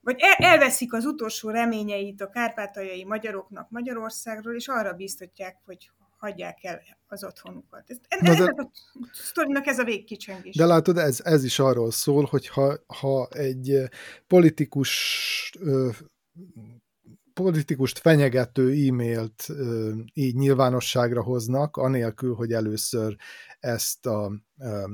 Speaker 1: vagy elveszik az utolsó reményeit a kárpátaljai magyaroknak Magyarországról, és arra bíztatják, hogy hagyják el az otthonukat. Ez, ennek de, a sztorinak ez a végkicsengés.
Speaker 2: De látod, ez, ez is arról szól, hogy ha, ha egy politikus politikust fenyegető e-mailt így nyilvánosságra hoznak, anélkül, hogy először ezt a,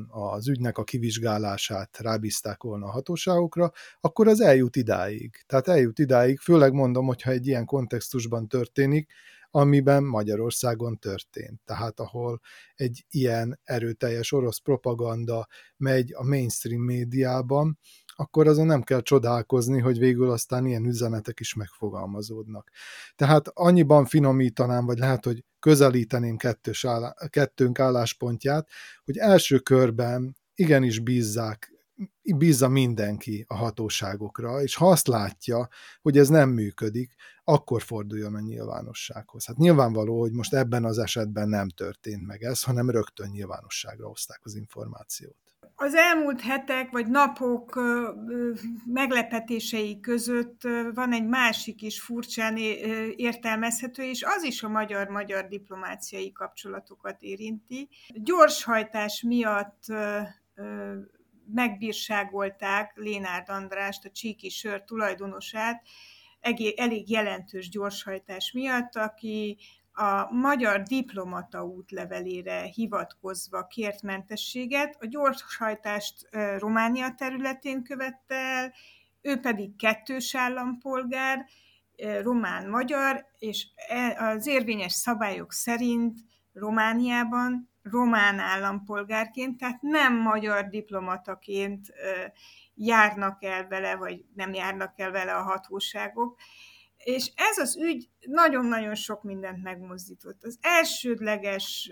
Speaker 2: az ügynek a kivizsgálását rábízták volna a hatóságokra, akkor az eljut idáig. Tehát eljut idáig, főleg mondom, hogyha egy ilyen kontextusban történik, amiben Magyarországon történt. Tehát ahol egy ilyen erőteljes orosz propaganda megy a mainstream médiában, akkor azon nem kell csodálkozni, hogy végül aztán ilyen üzenetek is megfogalmazódnak. Tehát annyiban finomítanám, vagy lehet, hogy közelíteném kettős állá, kettőnk álláspontját, hogy első körben igenis bízzák bízza mindenki a hatóságokra, és ha azt látja, hogy ez nem működik, akkor forduljon a nyilvánossághoz. Hát nyilvánvaló, hogy most ebben az esetben nem történt meg ez, hanem rögtön nyilvánosságra hozták az információt.
Speaker 1: Az elmúlt hetek vagy napok meglepetései között van egy másik is furcsán értelmezhető, és az is a magyar-magyar diplomáciai kapcsolatokat érinti. Gyorshajtás miatt megbírságolták Lénárd Andrást, a Csíki sör tulajdonosát, elég jelentős gyorshajtás miatt, aki a magyar diplomata útlevelére hivatkozva kért mentességet, a gyorshajtást Románia területén követte el, ő pedig kettős állampolgár, román-magyar, és e, az érvényes szabályok szerint Romániában román állampolgárként, tehát nem magyar diplomataként járnak el vele, vagy nem járnak el vele a hatóságok. És ez az ügy nagyon-nagyon sok mindent megmozdított. Az elsődleges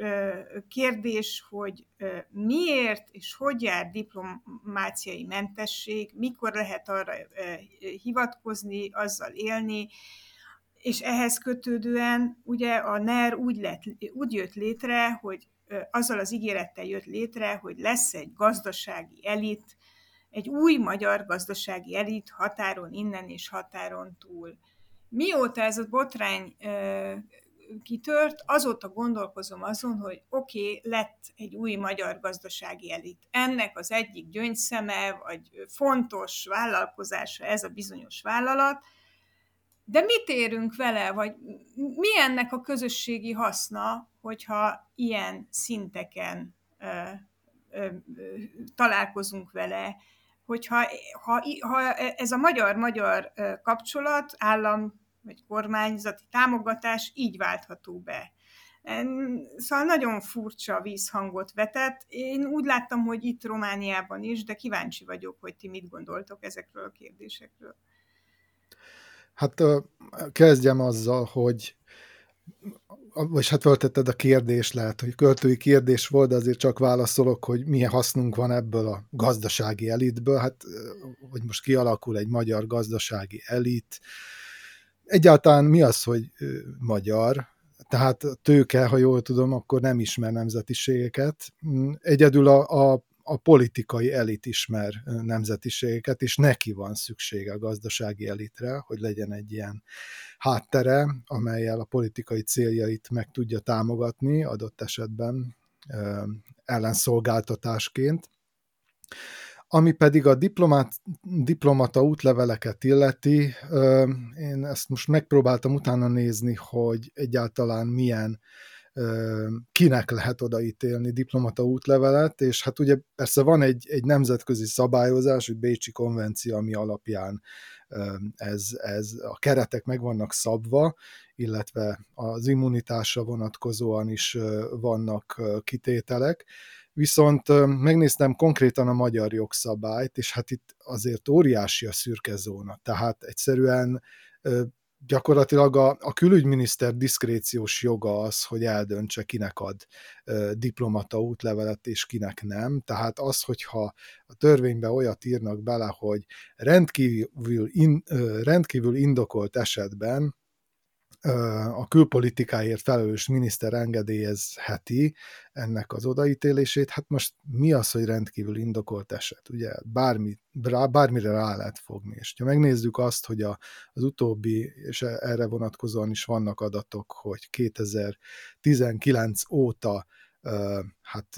Speaker 1: kérdés, hogy miért és hogy jár diplomáciai mentesség, mikor lehet arra hivatkozni, azzal élni, és ehhez kötődően ugye a NER úgy, lett, úgy jött létre, hogy azzal az ígérettel jött létre, hogy lesz egy gazdasági elit, egy új magyar gazdasági elit határon innen és határon túl. Mióta ez a botrány kitört, azóta gondolkozom azon, hogy oké, okay, lett egy új magyar gazdasági elit. Ennek az egyik gyöngyszeme, vagy fontos vállalkozása ez a bizonyos vállalat, de mit érünk vele, vagy mi ennek a közösségi haszna, hogyha ilyen szinteken ö, ö, ö, találkozunk vele, hogyha ha, ha ez a magyar-magyar kapcsolat, állam vagy kormányzati támogatás így váltható be. Szóval nagyon furcsa vízhangot vetett. Én úgy láttam, hogy itt Romániában is, de kíváncsi vagyok, hogy ti mit gondoltok ezekről a kérdésekről.
Speaker 2: Hát kezdjem azzal, hogy vagy hát feltetted a kérdést, lehet, hogy költői kérdés volt, de azért csak válaszolok, hogy milyen hasznunk van ebből a gazdasági elitből, hát hogy most kialakul egy magyar gazdasági elit, Egyáltalán mi az, hogy magyar? Tehát tőke, ha jól tudom, akkor nem ismer nemzetiségeket. Mm, egyedül a, a, a politikai elit ismer nemzetiségeket, és neki van szüksége a gazdasági elitre, hogy legyen egy ilyen háttere, amelyel a politikai céljait meg tudja támogatni, adott esetben ellenszolgáltatásként. Ami pedig a diplomát, diplomata útleveleket illeti, én ezt most megpróbáltam utána nézni, hogy egyáltalán milyen kinek lehet odaítélni diplomata útlevelet, és hát ugye persze van egy, egy nemzetközi szabályozás, egy Bécsi konvencia, ami alapján ez, ez a keretek meg vannak szabva, illetve az immunitásra vonatkozóan is vannak kitételek, Viszont megnéztem konkrétan a magyar jogszabályt, és hát itt azért óriási a szürke zóna. Tehát egyszerűen gyakorlatilag a, a külügyminiszter diszkréciós joga az, hogy eldöntse, kinek ad ö, diplomata útlevelet, és kinek nem. Tehát az, hogyha a törvénybe olyat írnak bele, hogy rendkívül, in, ö, rendkívül indokolt esetben a külpolitikáért felelős miniszter engedélyezheti ennek az odaítélését. Hát most mi az, hogy rendkívül indokolt eset? Ugye bármi, bármire rá lehet fogni. És ha megnézzük azt, hogy a, az utóbbi, és erre vonatkozóan is vannak adatok, hogy 2019 óta hát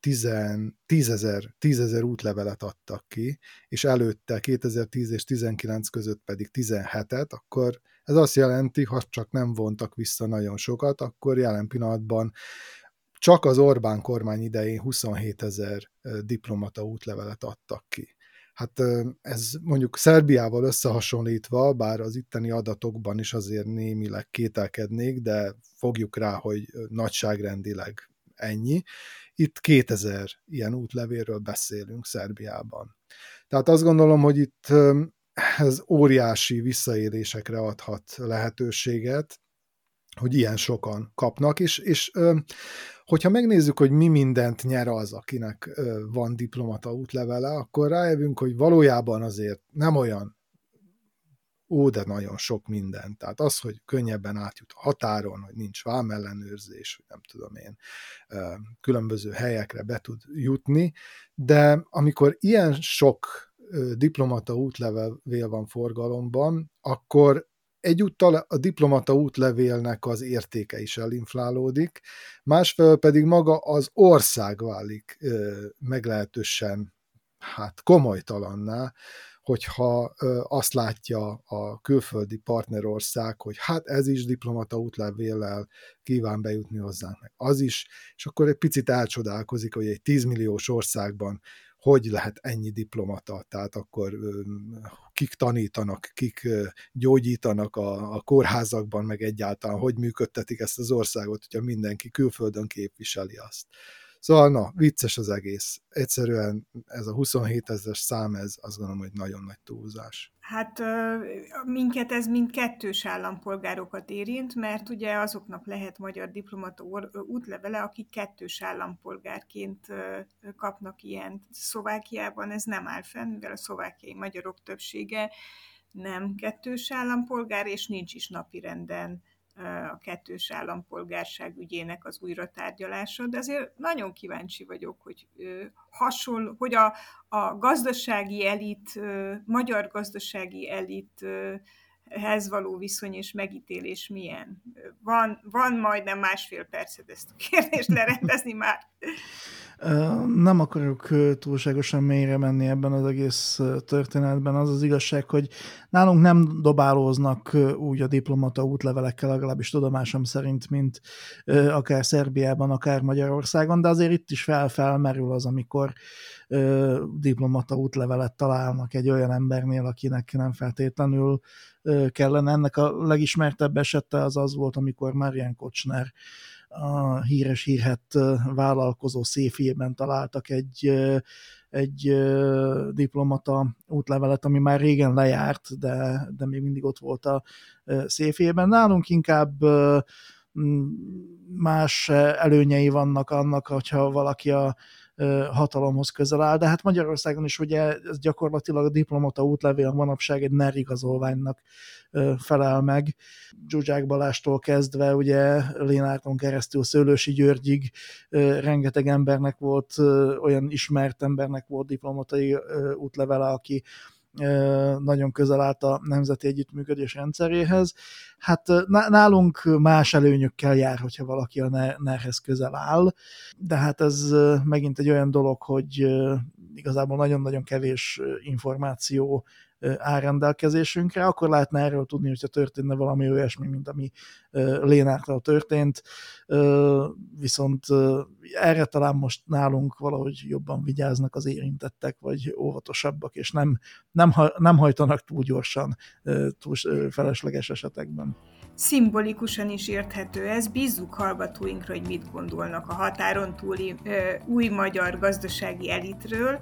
Speaker 2: 10, 10 ezer, 10 ezer útlevelet adtak ki, és előtte 2010 és 19 között pedig 17-et, akkor ez azt jelenti, ha csak nem vontak vissza nagyon sokat, akkor jelen pillanatban csak az Orbán kormány idején 27 ezer diplomata útlevelet adtak ki. Hát ez mondjuk Szerbiával összehasonlítva, bár az itteni adatokban is azért némileg kételkednék, de fogjuk rá, hogy nagyságrendileg ennyi. Itt 2000 ilyen útlevélről beszélünk Szerbiában. Tehát azt gondolom, hogy itt ez óriási visszaélésekre adhat lehetőséget, hogy ilyen sokan kapnak, és, és hogyha megnézzük, hogy mi mindent nyer az, akinek van diplomata útlevele, akkor rájövünk, hogy valójában azért nem olyan ó, de nagyon sok minden. Tehát az, hogy könnyebben átjut a határon, hogy nincs vámellenőrzés, hogy nem tudom én, különböző helyekre be tud jutni, de amikor ilyen sok diplomata útlevél van forgalomban, akkor egyúttal a diplomata útlevélnek az értéke is elinflálódik, másfelől pedig maga az ország válik meglehetősen hát komolytalanná, hogyha azt látja a külföldi partnerország, hogy hát ez is diplomata útlevéllel kíván bejutni hozzánk, meg az is, és akkor egy picit elcsodálkozik, hogy egy 10 milliós országban hogy lehet ennyi diplomata, tehát akkor kik tanítanak, kik gyógyítanak a, a kórházakban, meg egyáltalán hogy működtetik ezt az országot, hogyha mindenki külföldön képviseli azt. Szóval na, vicces az egész. Egyszerűen ez a 27 ezeres szám, ez azt gondolom, hogy nagyon nagy túlzás.
Speaker 1: Hát minket ez mind kettős állampolgárokat érint, mert ugye azoknak lehet magyar diplomata útlevele, akik kettős állampolgárként kapnak ilyen. Szlovákiában ez nem áll fenn, mivel a szlovákiai magyarok többsége nem kettős állampolgár, és nincs is napirenden a kettős állampolgárság ügyének az újra tárgyalása, de azért nagyon kíváncsi vagyok, hogy hasonló, hogy a, a gazdasági elit, magyar gazdasági elit hez való viszony és megítélés milyen? Van, van majdnem másfél percet ezt a kérdést lerendezni már.
Speaker 3: Nem akarok túlságosan mélyre menni ebben az egész történetben. Az az igazság, hogy nálunk nem dobálóznak úgy a diplomata útlevelekkel, legalábbis tudomásom szerint, mint akár Szerbiában, akár Magyarországon, de azért itt is fel-felmerül az, amikor diplomata útlevelet találnak egy olyan embernél, akinek nem feltétlenül kellene. Ennek a legismertebb esete az az volt, amikor Marian Kocsner a híres hírhet vállalkozó széfjében találtak egy, egy diplomata útlevelet, ami már régen lejárt, de, de még mindig ott volt a széfjében. Nálunk inkább más előnyei vannak annak, hogyha valaki a hatalomhoz közel áll, de hát Magyarországon is ugye ez gyakorlatilag a diplomata útlevél manapság egy NER igazolványnak felel meg. Zsuzsák Balástól kezdve, ugye Lénárton keresztül Szőlősi Györgyig rengeteg embernek volt, olyan ismert embernek volt diplomatai útlevele, aki nagyon közel állt a nemzeti együttműködés rendszeréhez. Hát nálunk más előnyökkel jár, hogyha valaki a NER-hez közel áll, de hát ez megint egy olyan dolog, hogy igazából nagyon-nagyon kevés információ áll rendelkezésünkre, akkor lehetne erről tudni, hogyha történne valami olyasmi, mint ami Lénártal történt, viszont erre talán most nálunk valahogy jobban vigyáznak az érintettek, vagy óvatosabbak, és nem, nem, nem hajtanak túl gyorsan túl felesleges esetekben.
Speaker 1: Szimbolikusan is érthető ez, bízzuk hallgatóinkra, hogy mit gondolnak a határon túli új magyar gazdasági elitről,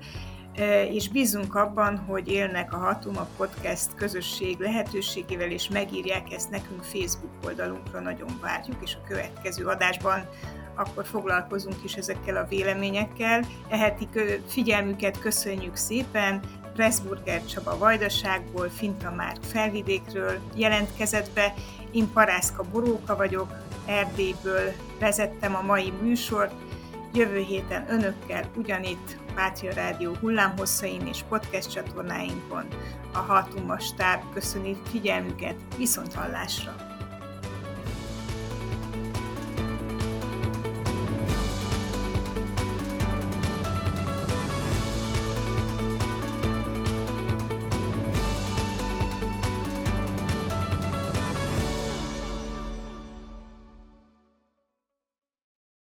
Speaker 1: és bízunk abban, hogy élnek a Hatuma Podcast közösség lehetőségével, és megírják ezt nekünk Facebook oldalunkra, nagyon várjuk, és a következő adásban akkor foglalkozunk is ezekkel a véleményekkel. Eheti figyelmüket köszönjük szépen, Pressburger Csaba Vajdaságból, Finta Márk Felvidékről jelentkezett be, én Parászka Boróka vagyok, Erdélyből vezettem a mai műsort, Jövő héten önökkel ugyanitt Pátria Rádió hullámhosszain és podcast csatornáinkon a Hatuma stáb köszöni figyelmüket viszont hallásra!